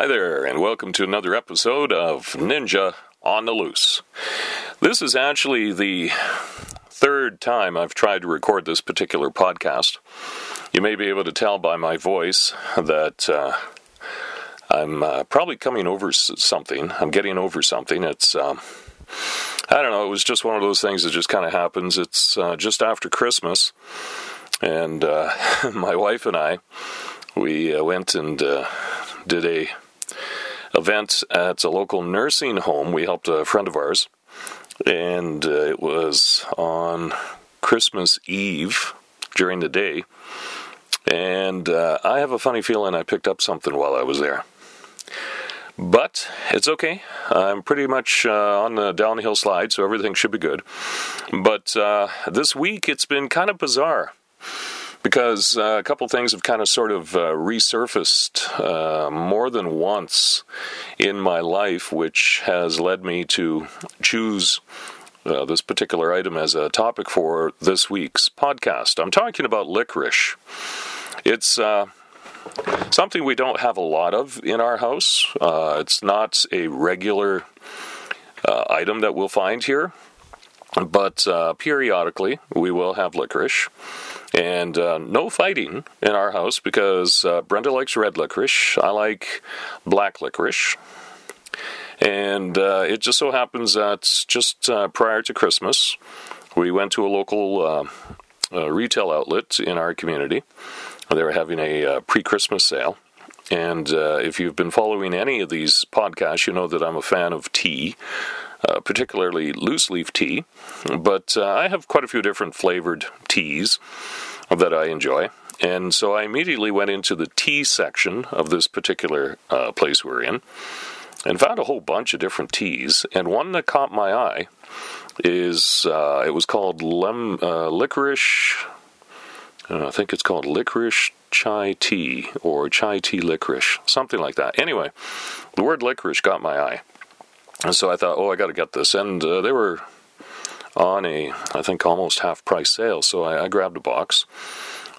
Hi there, and welcome to another episode of Ninja on the Loose. This is actually the third time I've tried to record this particular podcast. You may be able to tell by my voice that uh, I'm uh, probably coming over something. I'm getting over something. It's, um, I don't know, it was just one of those things that just kind of happens. It's uh, just after Christmas, and uh, my wife and I, we uh, went and uh, did a event at a local nursing home. We helped a friend of ours, and uh, it was on Christmas Eve during the day. And uh, I have a funny feeling I picked up something while I was there. But it's okay. I'm pretty much uh, on the downhill slide, so everything should be good. But uh, this week it's been kind of bizarre because uh, a couple things have kind of sort of uh, resurfaced uh, more than once in my life, which has led me to choose. Uh, this particular item as a topic for this week's podcast. I'm talking about licorice. It's uh, something we don't have a lot of in our house. Uh, it's not a regular item that we'll find here, but periodically we will have licorice. And uh, no fighting in our house because uh, Brenda likes red licorice. I like black licorice. And uh, it just so happens that just uh, prior to Christmas, we went to a local uh, uh, retail outlet in our community. They were having a pre Christmas sale. And if you've been following any of these podcasts, you know that I'm a fan of tea. Uh, particularly loose leaf tea, but uh, I have quite a few different flavored teas that I enjoy. And so I immediately went into the tea section of this particular uh, place we're in and found a whole bunch of different teas. And one that caught my eye is uh, it was called lem, uh, licorice. I think it's called licorice chai tea or chai tea licorice, something like that. Anyway, the word licorice got my eye. And so I thought, oh, I got to get this. And uh, they were on a, I think, almost half price sale. So I, I grabbed a box,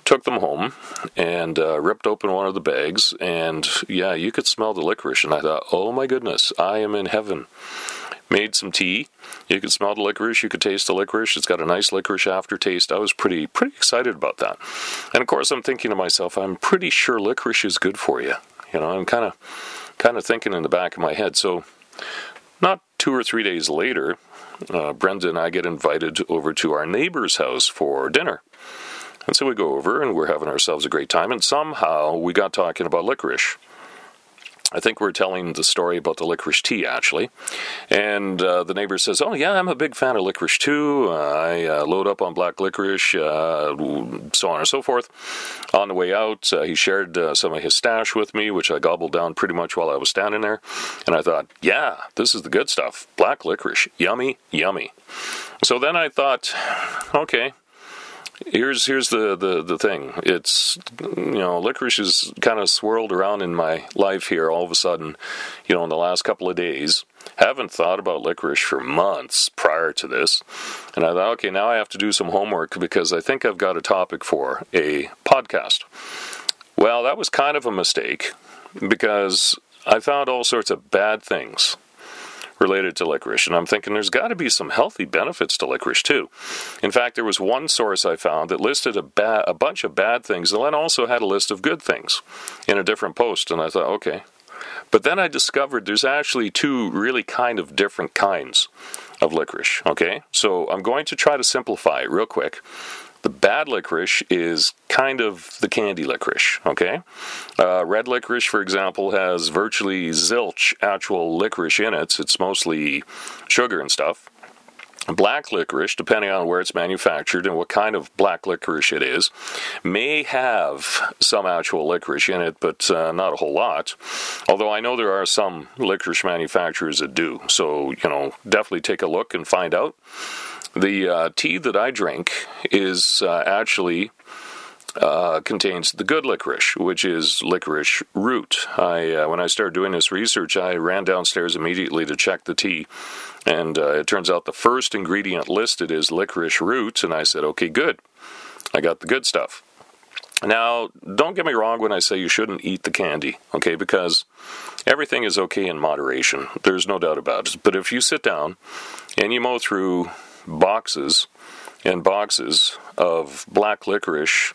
took them home, and uh, ripped open one of the bags. And yeah, you could smell the licorice. And I thought, oh my goodness, I am in heaven. Made some tea. You could smell the licorice. You could taste the licorice. It's got a nice licorice aftertaste. I was pretty pretty excited about that. And of course, I'm thinking to myself, I'm pretty sure licorice is good for you. You know, I'm kind of kind of thinking in the back of my head. So not two or three days later, uh, Brenda and I get invited over to our neighbor's house for dinner. And so we go over and we're having ourselves a great time. And somehow we got talking about licorice. I think we're telling the story about the licorice tea, actually. And uh, the neighbor says, Oh, yeah, I'm a big fan of licorice too. Uh, I uh, load up on black licorice, uh, so on and so forth. On the way out, uh, he shared uh, some of his stash with me, which I gobbled down pretty much while I was standing there. And I thought, Yeah, this is the good stuff. Black licorice. Yummy, yummy. So then I thought, Okay, here's here's the, the, the thing. It's you know licorice is kind of swirled around in my life here all of a sudden. You know, in the last couple of days, haven't thought about licorice for months prior to this, and I thought, okay, now I have to do some homework because I think I've got a topic for a podcast. Well, that was kind of a mistake because I found all sorts of bad things related to licorice. And I'm thinking there's got to be some healthy benefits to licorice too. In fact, there was one source I found that listed a, ba- a bunch of bad things and then also had a list of good things in a different post. And I thought, okay. But then I discovered there's actually two really kind of different kinds of licorice. Okay, so I'm going to try to simplify it real quick. The bad licorice is kind of the candy licorice, okay? Uh, red licorice, for example, has virtually zilch actual licorice in it. It's mostly sugar and stuff. Black licorice, depending on where it's manufactured and what kind of black licorice it is, may have some actual licorice in it, but uh, not a whole lot. Although I know there are some licorice manufacturers that do. So, you know, definitely take a look and find out. The uh, tea that I drink is uh, actually uh, contains the good licorice, which is licorice root. I uh, when I started doing this research, I ran downstairs immediately to check the tea, and uh, it turns out the first ingredient listed is licorice root, and I said, okay, good, I got the good stuff. Now, don't get me wrong when I say you shouldn't eat the candy, okay, because everything is okay in moderation. There's no doubt about it. But if you sit down and you mow through boxes and boxes of black licorice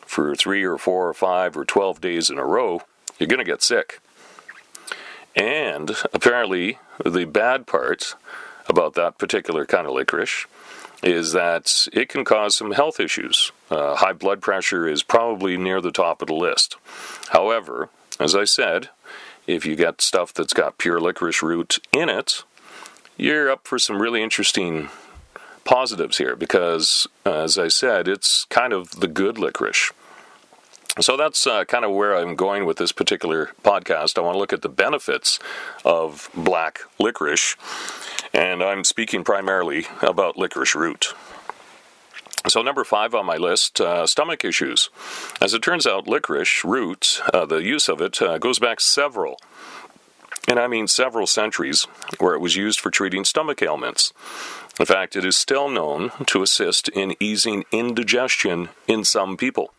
for three or four or five or 12 days in a row, you're going to get sick. And apparently, the bad part about that particular kind of licorice is that it can cause some health issues. Uh, high blood pressure is probably near the top of the list. However, as I said, if you get stuff that's got pure licorice root in it, you're up for some really interesting positives here because, uh, as I said, it's kind of the good licorice. So that's uh, kind of where I'm going with this particular podcast. I want to look at the benefits of black licorice, and I'm speaking primarily about licorice root. So, number five on my list uh, stomach issues. As it turns out, licorice root, uh, the use of it, uh, goes back several, and I mean several centuries, where it was used for treating stomach ailments. In fact, it is still known to assist in easing indigestion in some people.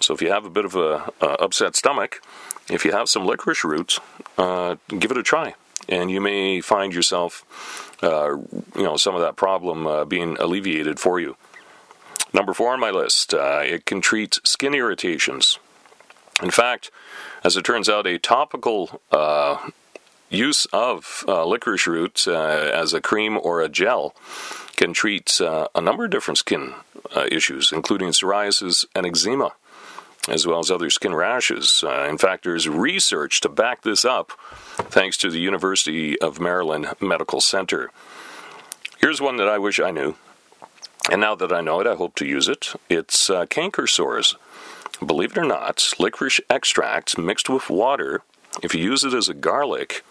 So if you have a bit of a upset stomach, if you have some licorice roots, uh, give it a try, and you may find yourself, uh, you know, some of that problem uh, being alleviated for you. Number four on my list, uh, it can treat skin irritations. In fact, as it turns out, a topical uh, use of uh, licorice root as a cream or a gel can treat a number of different skin issues, including psoriasis and eczema as well as other skin rashes. Uh, in fact, there's research to back this up thanks to the University of Maryland Medical Center. Here's one that I wish I knew, and now that I know it, I hope to use it. It's uh, canker sores. Believe it or not, licorice extract mixed with water, if you use it as a garlic,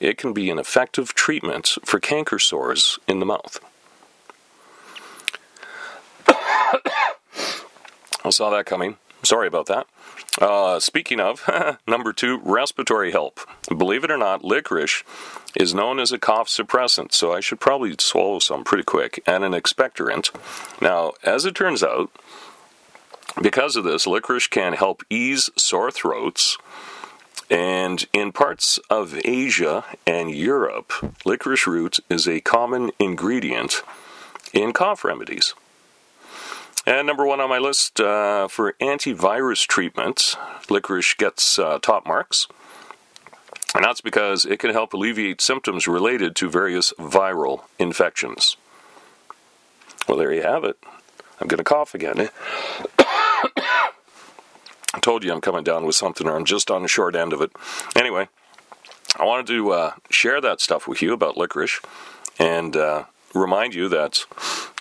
it can be an effective treatment for canker sores in the mouth. I saw that coming. Sorry about that. Uh, speaking of, number two, respiratory help. Believe it or not, licorice is known as a cough suppressant, so I should probably swallow some pretty quick, and an expectorant. Now, as it turns out, because of this, licorice can help ease sore throats. And in parts of Asia and Europe, licorice root is a common ingredient in cough remedies. And number one on my list uh, for antivirus treatments, licorice gets uh, top marks. And that's because it can help alleviate symptoms related to various viral infections. Well, there you have it. I'm going to cough again. Told you I'm coming down with something, or I'm just on the short end of it. Anyway, I wanted to uh, share that stuff with you about licorice and uh, remind you that,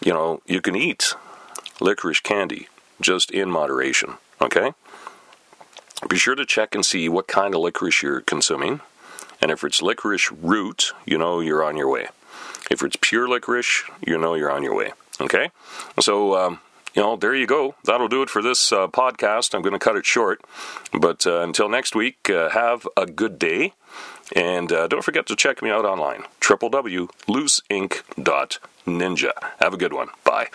you know, you can eat licorice candy, just in moderation, okay? Be sure to check and see what kind of licorice you're consuming. And if it's licorice root, you know you're on your way. If it's pure licorice, you know you're on your way. Okay? So, um, you know, there you go. That'll do it for this uh, podcast. I'm going to cut it short. But uh, until next week, uh, have a good day. And uh, don't forget to check me out online www.looseinc.ninja. Have a good one. Bye.